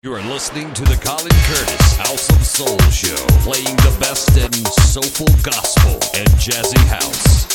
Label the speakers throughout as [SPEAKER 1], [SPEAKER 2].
[SPEAKER 1] You are listening to the Colin Curtis House of Soul Show, playing the best in soulful gospel and jazzy house.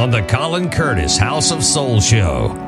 [SPEAKER 2] On the Colin Curtis House of Soul Show.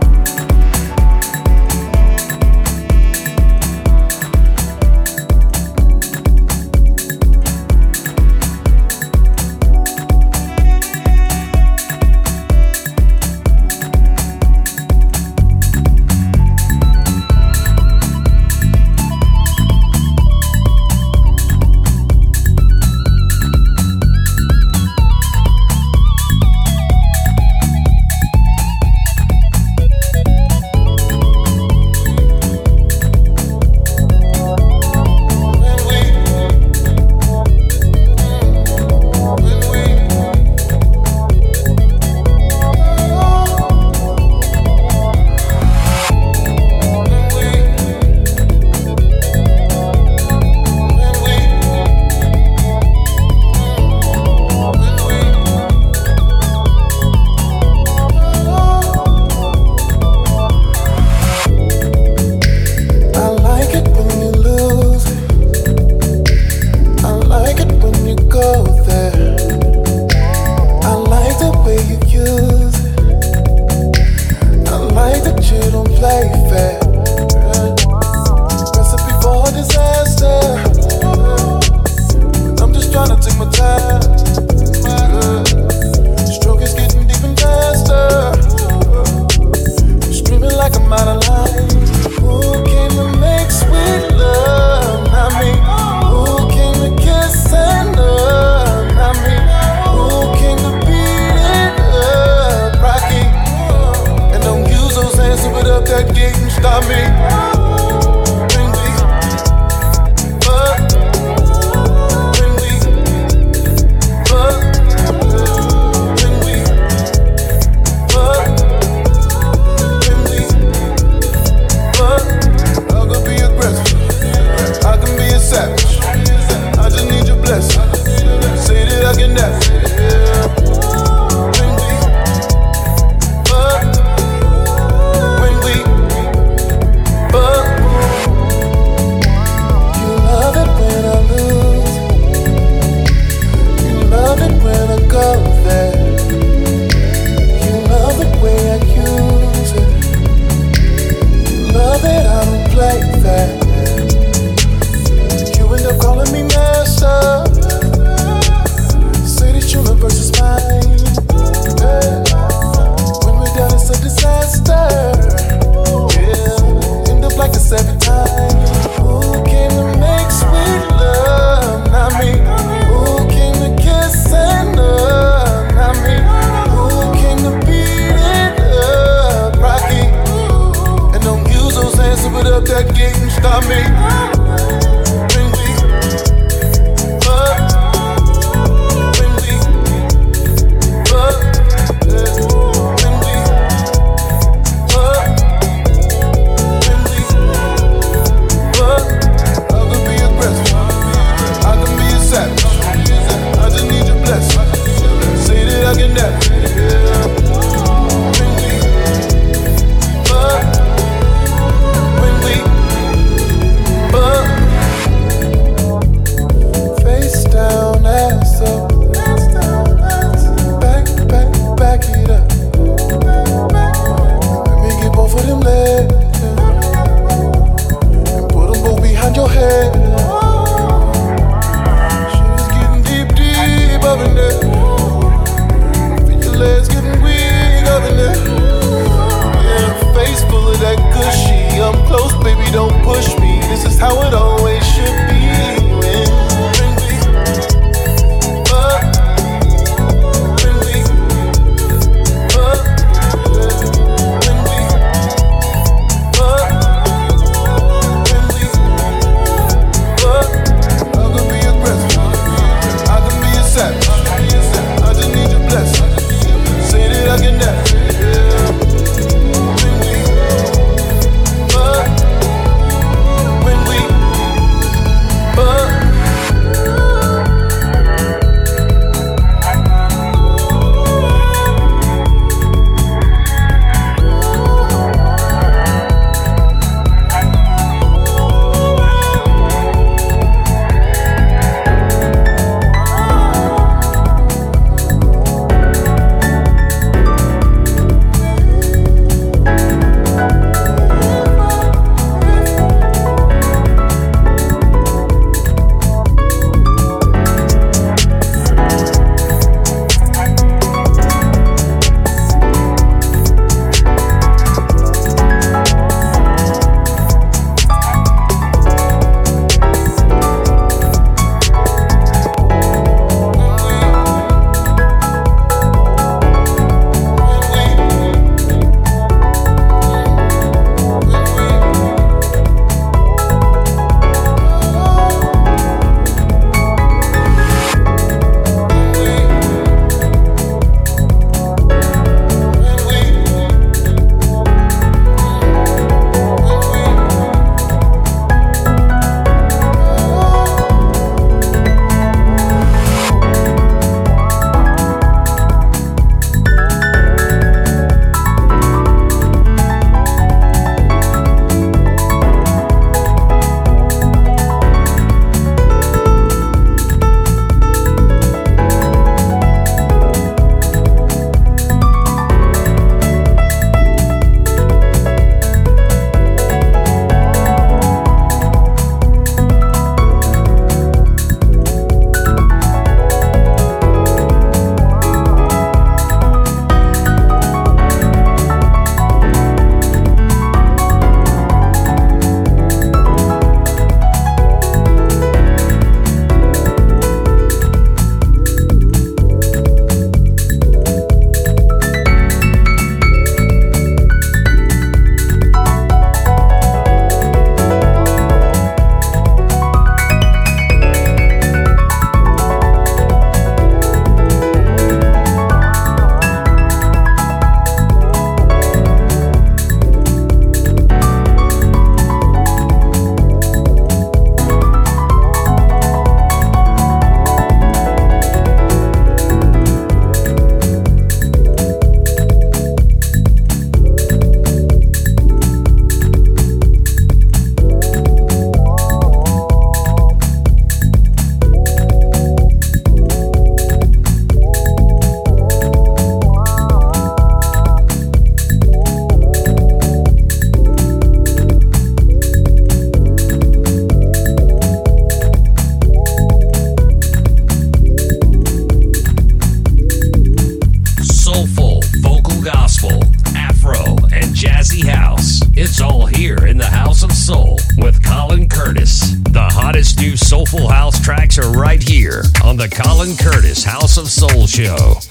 [SPEAKER 3] Show.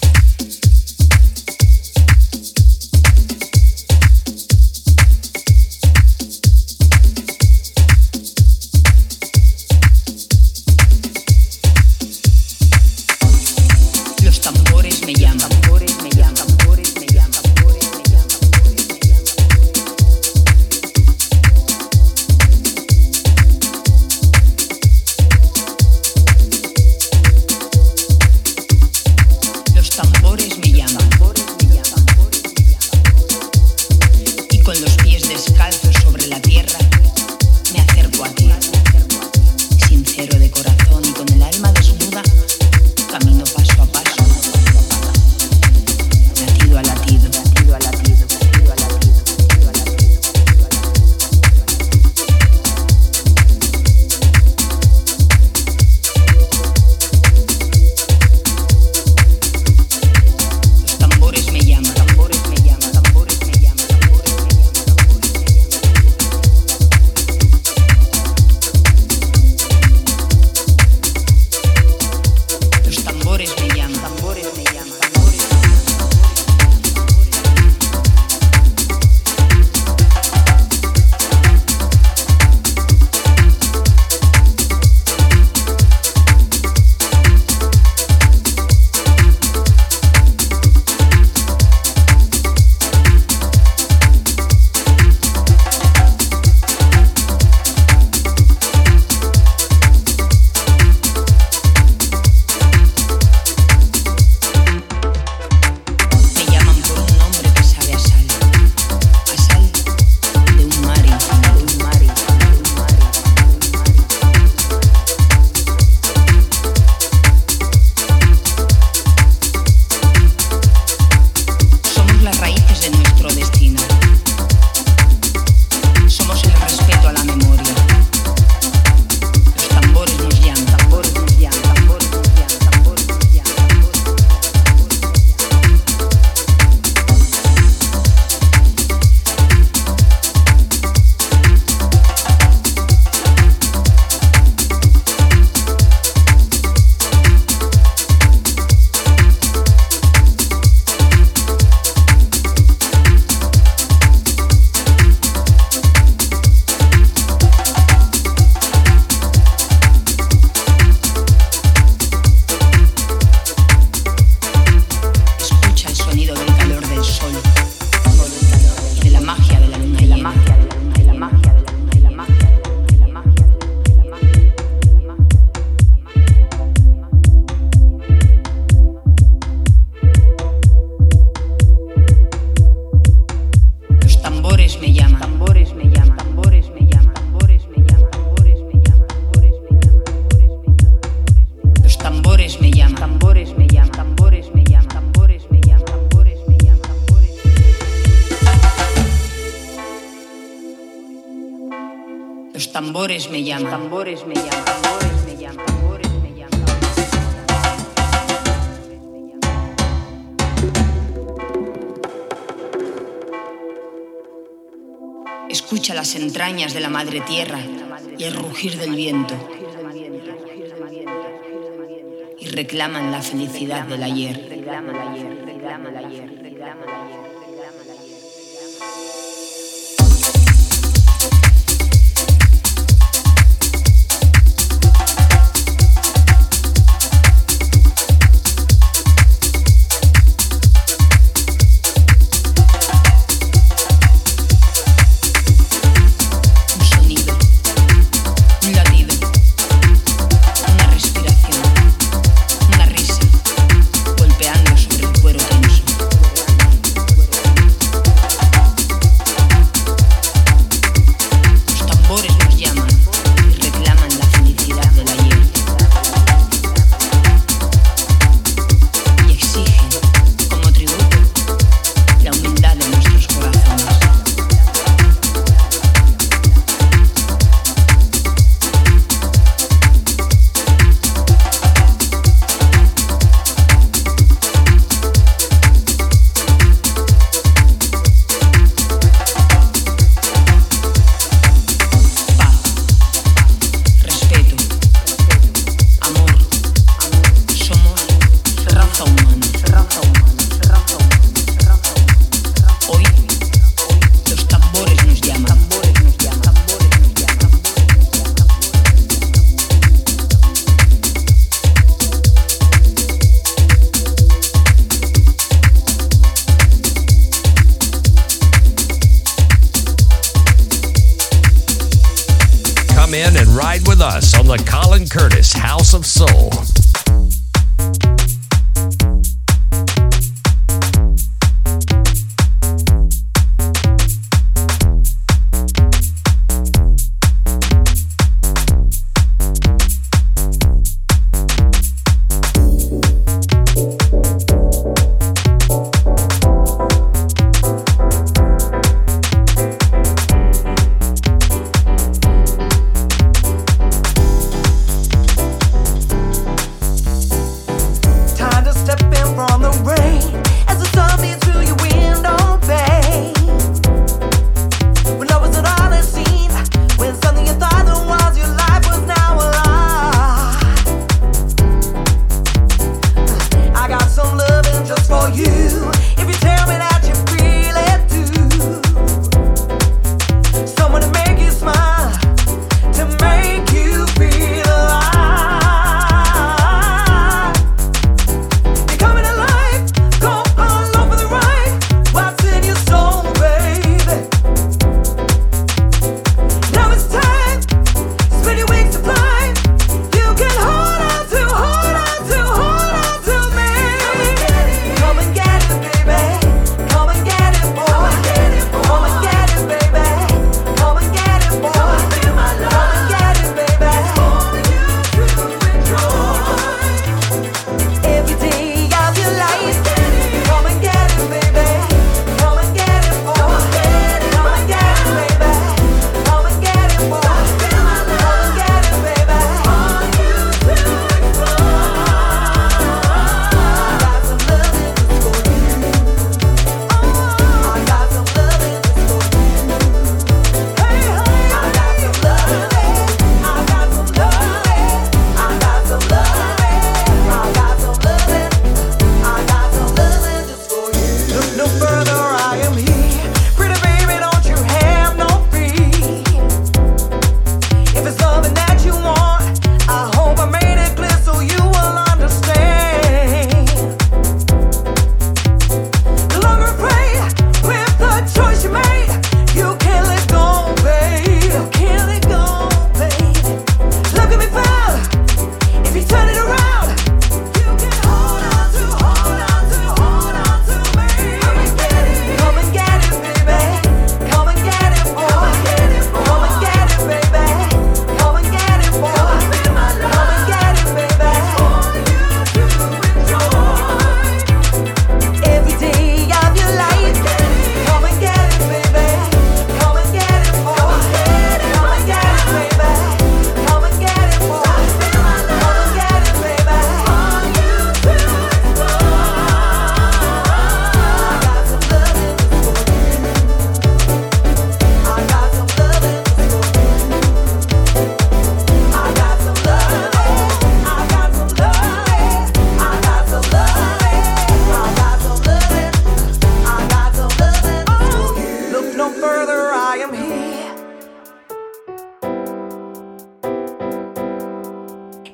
[SPEAKER 3] Curtis House of Soul.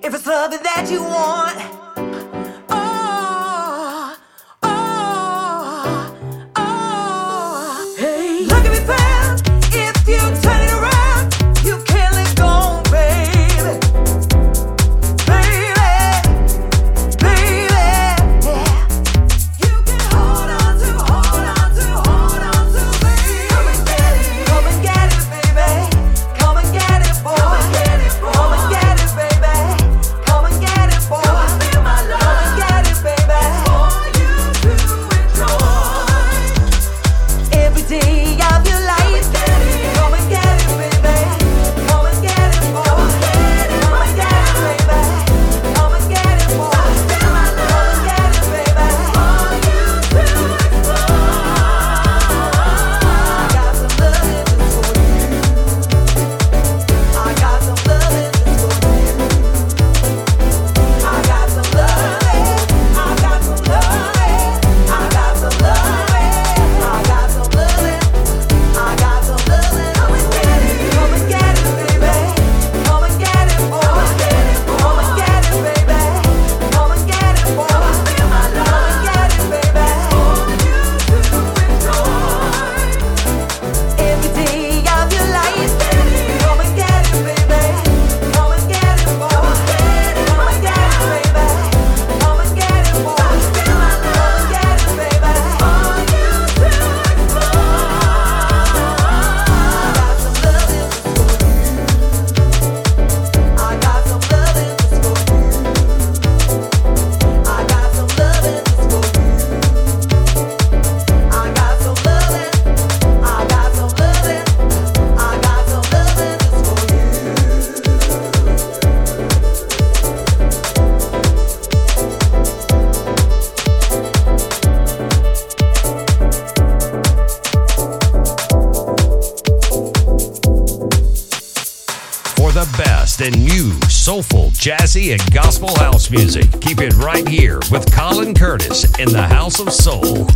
[SPEAKER 3] If it's
[SPEAKER 1] love that you want jazzy, and gospel house music. Keep it right here with Colin Curtis in the House of Soul.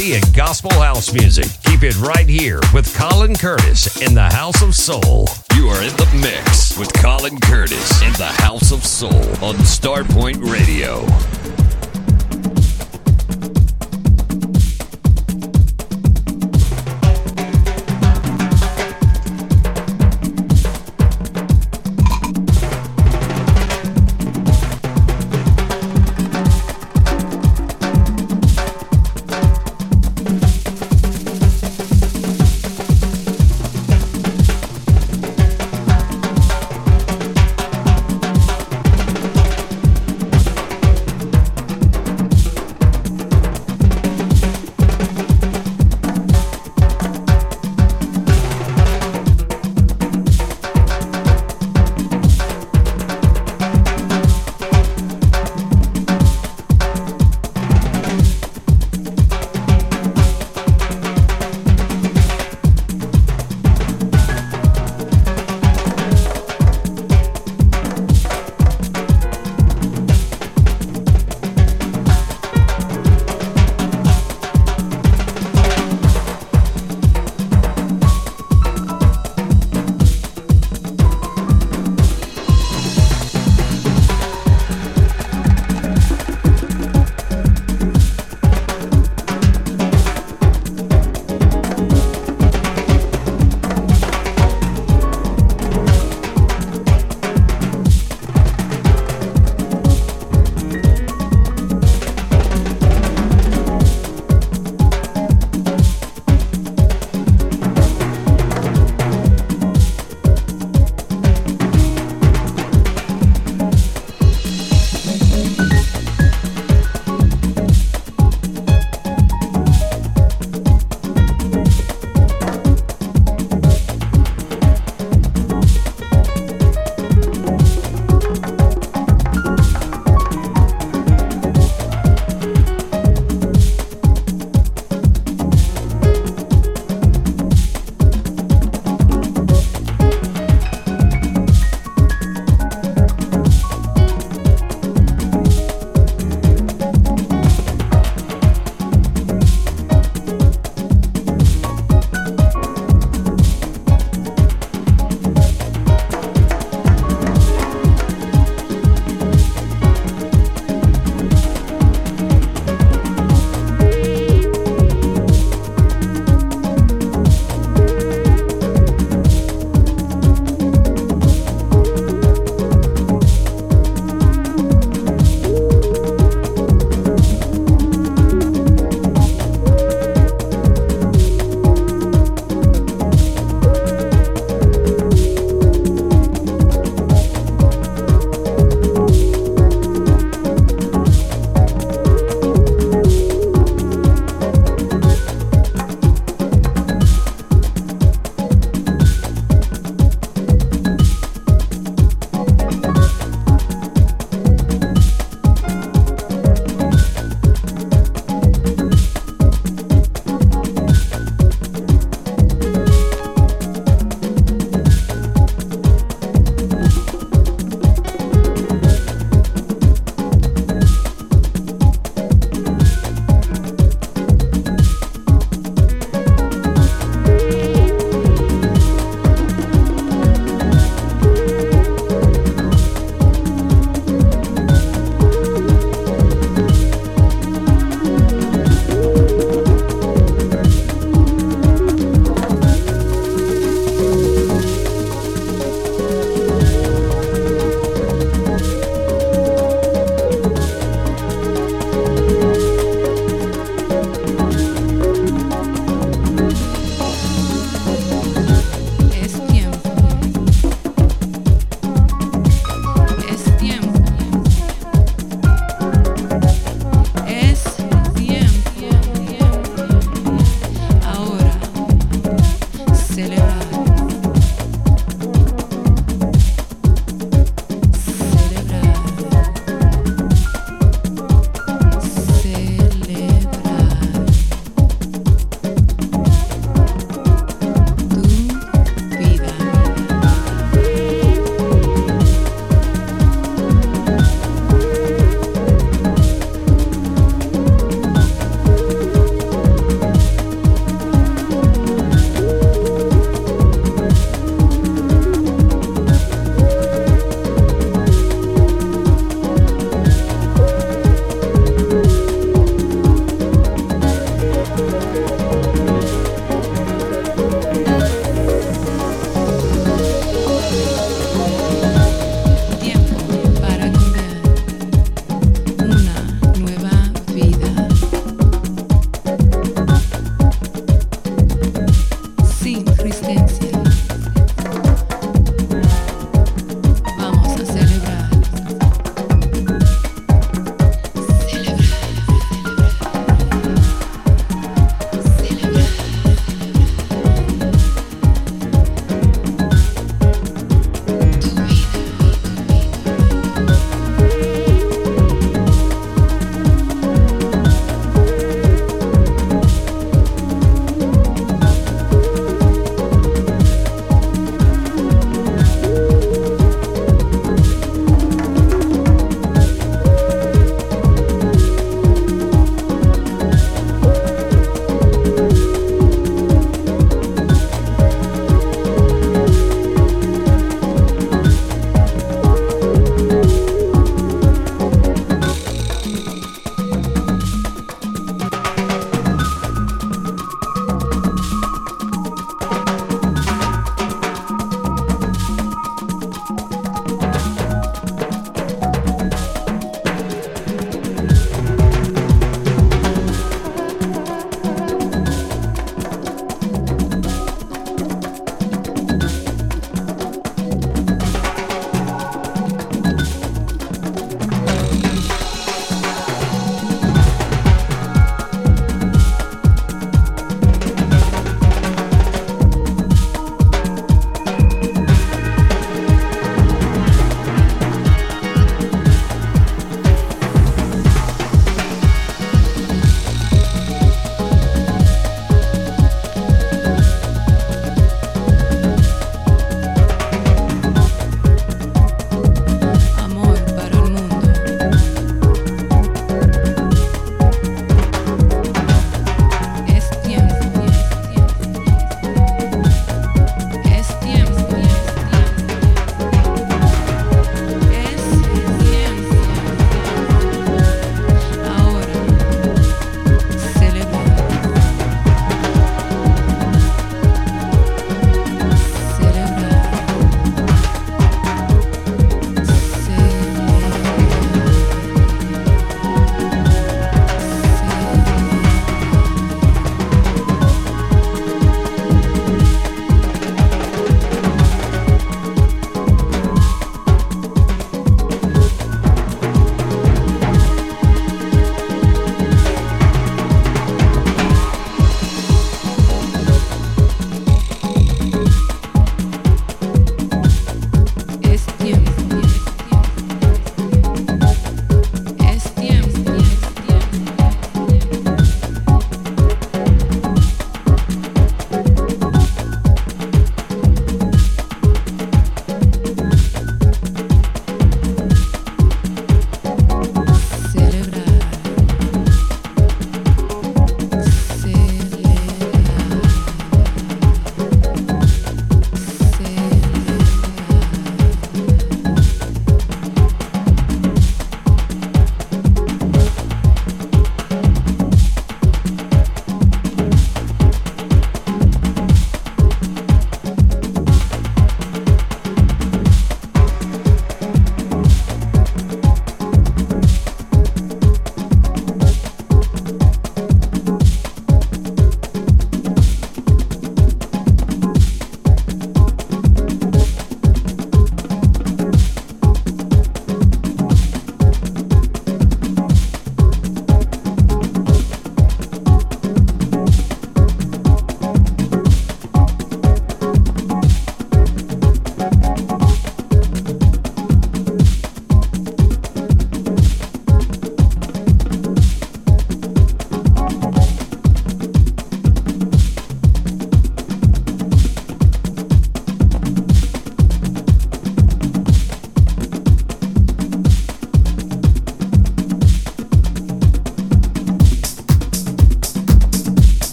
[SPEAKER 1] And gospel house music. Keep it right here with Colin Curtis in the House of Soul. You are in the mix with Colin Curtis in the House of Soul on Starpoint Radio.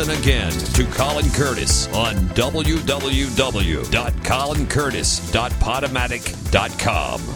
[SPEAKER 1] Listen again to Colin Curtis on www.colincurtis.podomatic.com.